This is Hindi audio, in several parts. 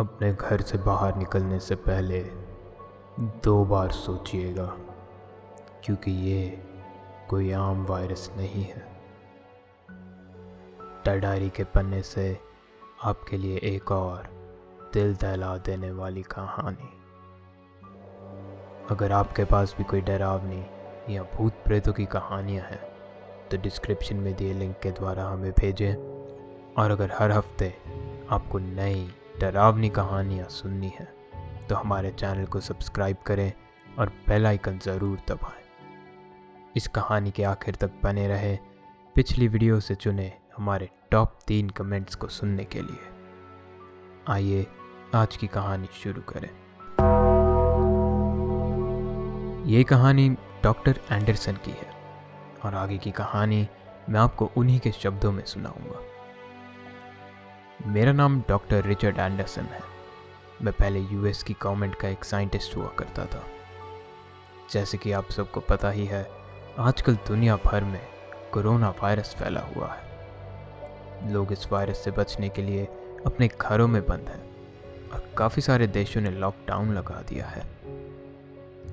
अपने घर से बाहर निकलने से पहले दो बार सोचिएगा, क्योंकि ये कोई आम वायरस नहीं है। डायरी के पन्ने से आपके लिए एक और दिल दहला देने वाली कहानी। अगर आपके पास भी कोई डरावनी या भूत प्रेतों की कहानियाँ हैं तो डिस्क्रिप्शन में दिए लिंक के द्वारा हमें भेजें, और अगर हर हफ़्ते आपको नई डरावनी कहानियाँ सुननी है तो हमारे चैनल को सब्सक्राइब करें और बेल आइकन ज़रूर दबाएँ। इस कहानी के आखिर तक बने रहे, पिछली वीडियो से चुने हमारे टॉप तीन कमेंट्स को सुनने के लिए। आइए, आज की कहानी शुरू करें। ये कहानी डॉक्टर एंडरसन की है, और आगे की कहानी मैं आपको उन्हीं के शब्दों में सुनाऊँगा। मेरा नाम डॉक्टर रिचर्ड एंडरसन है। मैं पहले यूएस की गवर्नमेंट का एक साइंटिस्ट हुआ करता था। जैसे कि आप सबको पता ही है, आजकल दुनिया भर में कोरोना वायरस फैला हुआ है। लोग इस वायरस से बचने के लिए अपने घरों में बंद हैं और काफ़ी सारे देशों ने लॉकडाउन लगा दिया है।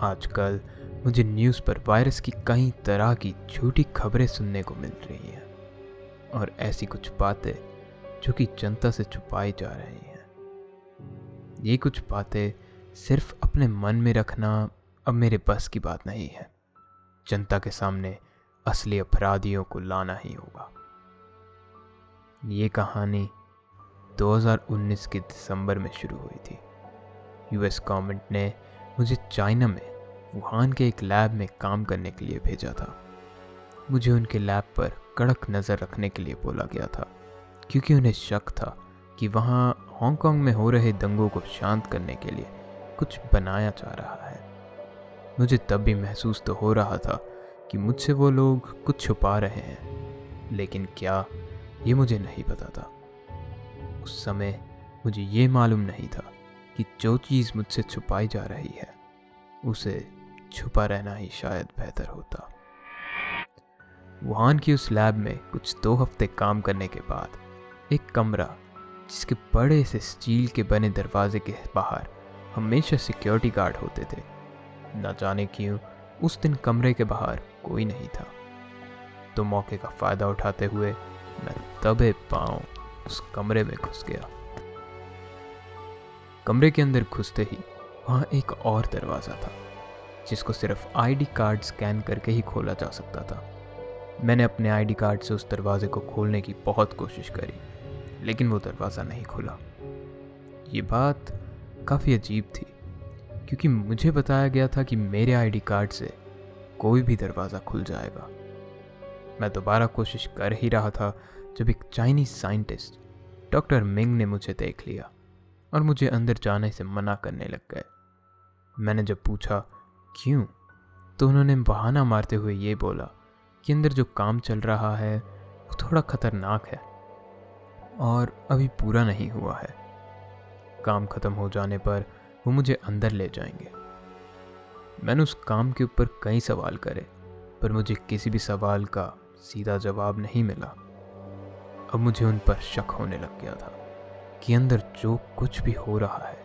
आजकल मुझे न्यूज़ पर वायरस की कई तरह की झूठी खबरें सुनने को मिल रही हैं और ऐसी कुछ बातें जो कि जनता से छुपाई जा रही हैं। ये कुछ बातें सिर्फ़ अपने मन में रखना अब मेरे बस की बात नहीं है। जनता के सामने असली अपराधियों को लाना ही होगा। ये कहानी 2019 के दिसंबर में शुरू हुई थी। यूएस गवर्नमेंट ने मुझे चाइना में, वुहान के एक लैब में काम करने के लिए भेजा था। मुझे उनके लैब पर कड़क नज़र रखने के लिए बोला गया था। क्योंकि उन्हें शक था कि वहाँ हांगकांग में हो रहे दंगों को शांत करने के लिए कुछ बनाया जा रहा है। मुझे तब भी महसूस तो हो रहा था कि मुझसे वो लोग कुछ छुपा रहे हैं, लेकिन क्या ये मुझे नहीं पता था। उस समय मुझे ये मालूम नहीं था कि जो चीज़ मुझसे छुपाई जा रही है, उसे छुपा रहना ही शायद बेहतर होता। वुहान की उस लैब में कुछ दो हफ़्ते काम करने के बाद एक कमरा, जिसके बड़े से स्टील के बने दरवाजे के बाहर हमेशा सिक्योरिटी गार्ड होते थे। न जाने क्यों, उस दिन कमरे के बाहर कोई नहीं था। तो मौके का फ़ायदा उठाते हुए मैं तबे पाँव उस कमरे में घुस गया। कमरे के अंदर घुसते ही वहाँ एक और दरवाज़ा था, जिसको सिर्फ़ आईडी कार्ड स्कैन करके ही खोला जा सकता था। मैंने अपने आईडी कार्ड से उस दरवाजे को खोलने की बहुत कोशिश करी। लेकिन वो दरवाज़ा नहीं खुला। ये बात काफ़ी अजीब थी, क्योंकि मुझे बताया गया था कि मेरे आईडी कार्ड से कोई भी दरवाज़ा खुल जाएगा। मैं दोबारा कोशिश कर ही रहा था, जब एक चाइनीज़ साइंटिस्ट, डॉक्टर मिंग ने मुझे देख लिया और मुझे अंदर जाने से मना करने लग गए। मैंने जब पूछा, क्यों? तो उन्होंने बहाना मारते हुए ये बोला कि अंदर जो काम चल रहा है, वो थोड़ा ख़तरनाक है। और अभी पूरा नहीं हुआ है। काम ख़त्म हो जाने पर वो मुझे अंदर ले जाएँगे। मैंने उस काम के ऊपर कई सवाल करे, पर मुझे किसी भी सवाल का सीधा जवाब नहीं मिला। अब मुझे उन पर शक होने लग गया था कि अंदर जो कुछ भी हो रहा है,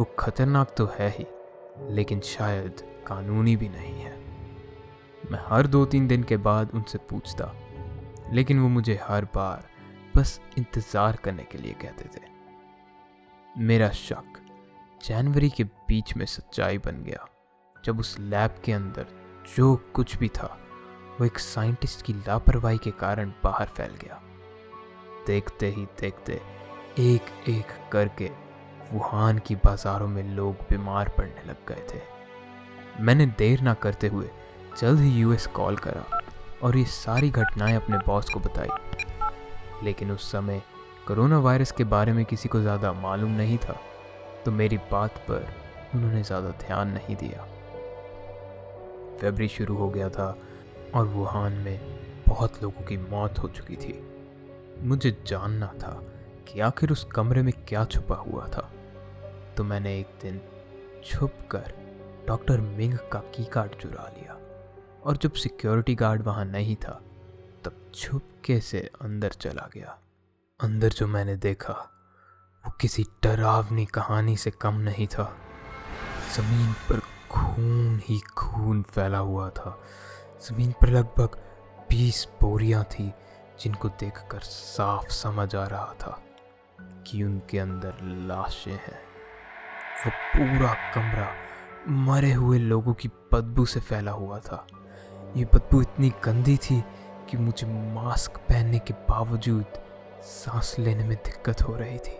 वो खतरनाक तो है ही, लेकिन शायद कानूनी भी नहीं है। मैं हर दो तीन दिन के बाद उनसे पूछता, लेकिन वो मुझे हर बार बस इंतज़ार करने के लिए कहते थे। मेरा शक जनवरी के बीच में सच्चाई बन गया, जब उस लैब के अंदर जो कुछ भी था, वो एक साइंटिस्ट की लापरवाही के कारण बाहर फैल गया। देखते ही देखते एक एक करके वुहान की बाजारों में लोग बीमार पड़ने लग गए थे। मैंने देर ना करते हुए जल्द ही यूएस कॉल करा और ये सारी घटनाएँ अपने बॉस को बताई। लेकिन उस समय कोरोना वायरस के बारे में किसी को ज़्यादा मालूम नहीं था तो मेरी बात पर उन्होंने ज़्यादा ध्यान नहीं दिया। फेबरी शुरू हो गया था और वुहान में बहुत लोगों की मौत हो चुकी थी। मुझे जानना था कि आखिर उस कमरे में क्या छुपा हुआ था तो मैंने एक दिन छुप कर डॉक्टर मिंग का की कार्ड चुरा लिया और जब सिक्योरिटी गार्ड वहाँ नहीं था तब छुपके से अंदर चला गया। अंदर जो मैंने देखा, वो किसी डरावनी कहानी से कम नहीं था। ज़मीन पर खून ही खून फैला हुआ था। ज़मीन पर लगभग बीस बोरियाँ थी, जिनको देखकर साफ़ समझ आ रहा था कि उनके अंदर लाशें हैं। वो पूरा कमरा मरे हुए लोगों की बदबू से फैला हुआ था। ये बदबू इतनी गंदी थी कि मुझे मास्क पहनने के बावजूद सांस लेने में दिक्कत हो रही थी।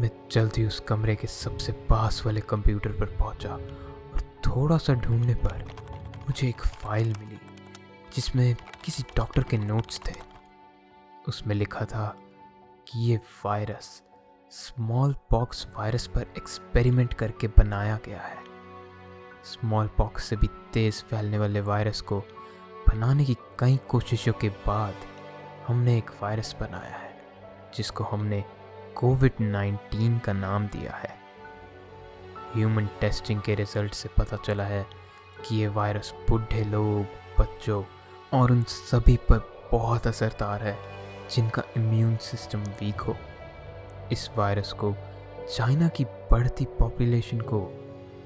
मैं जल्दी उस कमरे के सबसे पास वाले कंप्यूटर पर पहुँचा और थोड़ा सा ढूँढने पर मुझे एक फ़ाइल मिली, जिसमें किसी डॉक्टर के नोट्स थे। उसमें लिखा था कि ये वायरस स्मॉल पॉक्स वायरस पर एक्सपेरिमेंट करके बनाया गया है। स्मॉल पॉक्स से भी तेज़ फैलने वाले वायरस को बनाने की कई कोशिशों के बाद हमने एक वायरस बनाया है, जिसको हमने कोविड 19 का नाम दिया है। ह्यूमन टेस्टिंग के रिज़ल्ट से पता चला है कि ये वायरस बुढ़े लोग, बच्चों और उन सभी पर बहुत असरदार है, जिनका इम्यून सिस्टम वीक हो। इस वायरस को चाइना की बढ़ती पॉपुलेशन को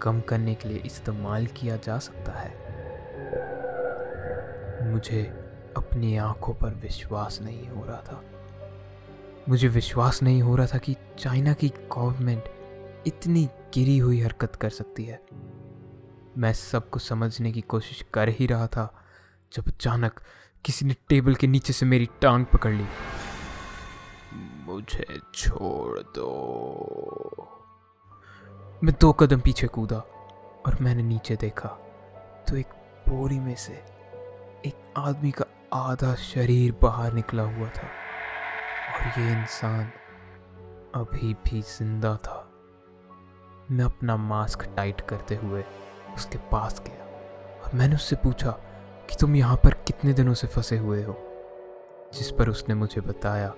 कम करने के लिए इस्तेमाल किया जा सकता है। मुझे अपनी आँखों पर विश्वास नहीं हो रहा था। मुझे विश्वास नहीं हो रहा था कि चाइना की गवर्नमेंट इतनी गिरी हुई हरकत कर सकती है। मैं सबको समझने की कोशिश कर ही रहा था, जब अचानक किसी ने टेबल के नीचे से मेरी टांग पकड़ ली। मुझे छोड़ दो। मैं दो कदम पीछे कूदा और मैंने नीचे देखा तो एक बोरी में से एक आदमी का आधा शरीर बाहर निकला हुआ था और ये इंसान अभी भी ज़िंदा था। मैं अपना मास्क टाइट करते हुए उसके पास गया और मैंने उससे पूछा कि तुम यहाँ पर कितने दिनों से फंसे हुए हो? जिस पर उसने मुझे बताया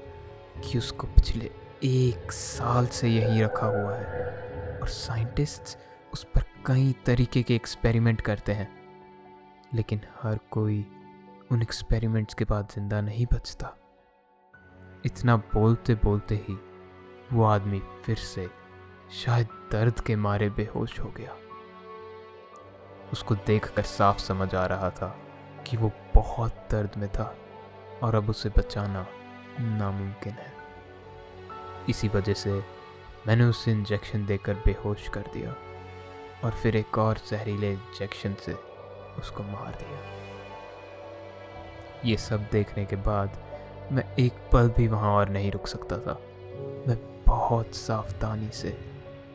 कि उसको पिछले एक साल से यहीं रखा हुआ है और साइंटिस्ट्स उस पर कई तरीके के एक्सपेरिमेंट करते हैं। लेकिन हर कोई उन एक्सपेरिमेंट्स के बाद ज़िंदा नहीं बचता। इतना बोलते बोलते ही वो आदमी फिर से शायद दर्द के मारे बेहोश हो गया। उसको देखकर साफ़ समझ आ रहा था कि वो बहुत दर्द में था और अब उसे बचाना नामुमकिन है। इसी वजह से मैंने उसे इंजेक्शन देकर बेहोश कर दिया और फिर एक और जहरीले इंजेक्शन से उसको मार दिया। ये सब देखने के बाद मैं एक पल भी वहाँ और नहीं रुक सकता था। मैं बहुत सावधानी से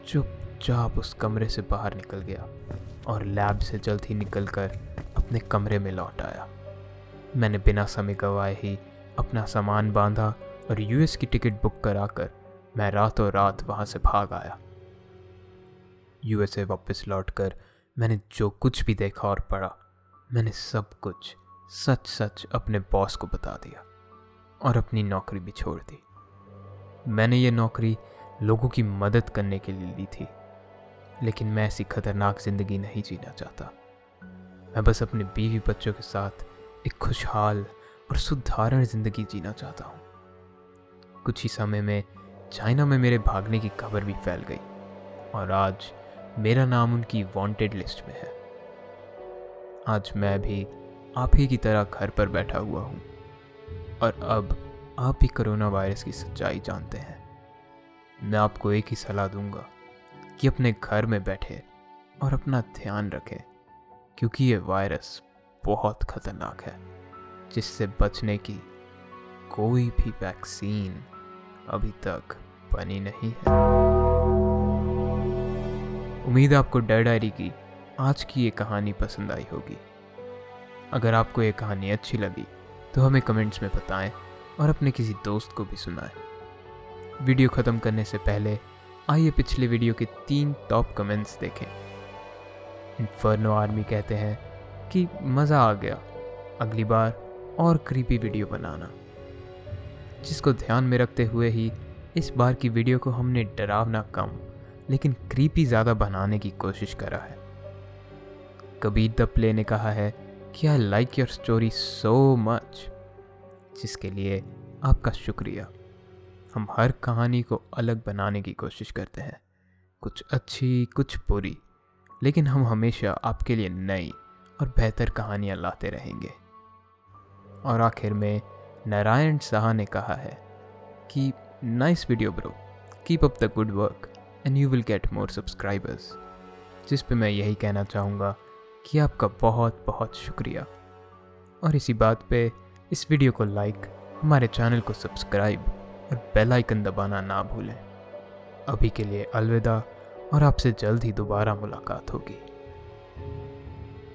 चुपचाप उस कमरे से बाहर निकल गया और लैब से जल्द ही निकल कर अपने कमरे में लौट आया। मैंने बिना समय गवाए ही अपना सामान बांधा और यूएस की टिकट बुक कराकर मैं रातों रात वहाँ से भाग आया। यूएसए वापस लौटकर मैंने जो कुछ भी देखा और पढ़ा, मैंने सब कुछ सच सच अपने बॉस को बता दिया और अपनी नौकरी भी छोड़ दी। मैंने ये नौकरी लोगों की मदद करने के लिए ली थी, लेकिन मैं ऐसी खतरनाक ज़िंदगी नहीं जीना चाहता। मैं बस अपने बीवी बच्चों के साथ एक खुशहाल और सुधारण ज़िंदगी जीना चाहता हूँ। कुछ ही समय में चाइना में मेरे भागने की खबर भी फैल गई और आज मेरा नाम उनकी वांटेड लिस्ट में है। आज मैं भी आप ही की तरह घर पर बैठा हुआ हूँ। और अब आप ही कोरोना वायरस की सच्चाई जानते हैं। मैं आपको एक ही सलाह दूँगा कि अपने घर में बैठे और अपना ध्यान रखें, क्योंकि ये वायरस बहुत ख़तरनाक है, जिससे बचने की कोई भी वैक्सीन अभी तक बनी नहीं है। उम्मीद आपको डर डायरी की आज की ये कहानी पसंद आई होगी। अगर आपको ये कहानी अच्छी लगी तो हमें कमेंट्स में बताएँ और अपने किसी दोस्त को भी सुनाएँ। वीडियो ख़त्म करने से पहले आइए पिछले वीडियो के तीन टॉप कमेंट्स देखें। इन्फर्नो आर्मी कहते हैं कि मज़ा आ गया अगली बार और क्रीपी वीडियो बनाना। जिसको ध्यान में रखते हुए ही इस बार की वीडियो को हमने डरावना कम लेकिन क्रीपी ज़्यादा बनाने की कोशिश करा है। कबीर द प्ले ने कहा है कि I like your story so much जिसके लिए आपका शुक्रिया। हम हर कहानी को अलग बनाने की कोशिश करते हैं। कुछ अच्छी, कुछ बुरी, लेकिन हम हमेशा आपके लिए नई और बेहतर कहानियाँ लाते रहेंगे। और आखिर में नारायण शाह ने कहा है कि nice video bro keep up the good work and you will get more subscribers जिस पे मैं यही कहना चाहूँगा कि आपका बहुत बहुत शुक्रिया। और इसी बात पे इस वीडियो को लाइक हमारे चैनल को सब्सक्राइब और बेल आइकन दबाना ना भूलें। अभी के लिए अलविदा, और आपसे जल्द ही दोबारा मुलाकात होगी।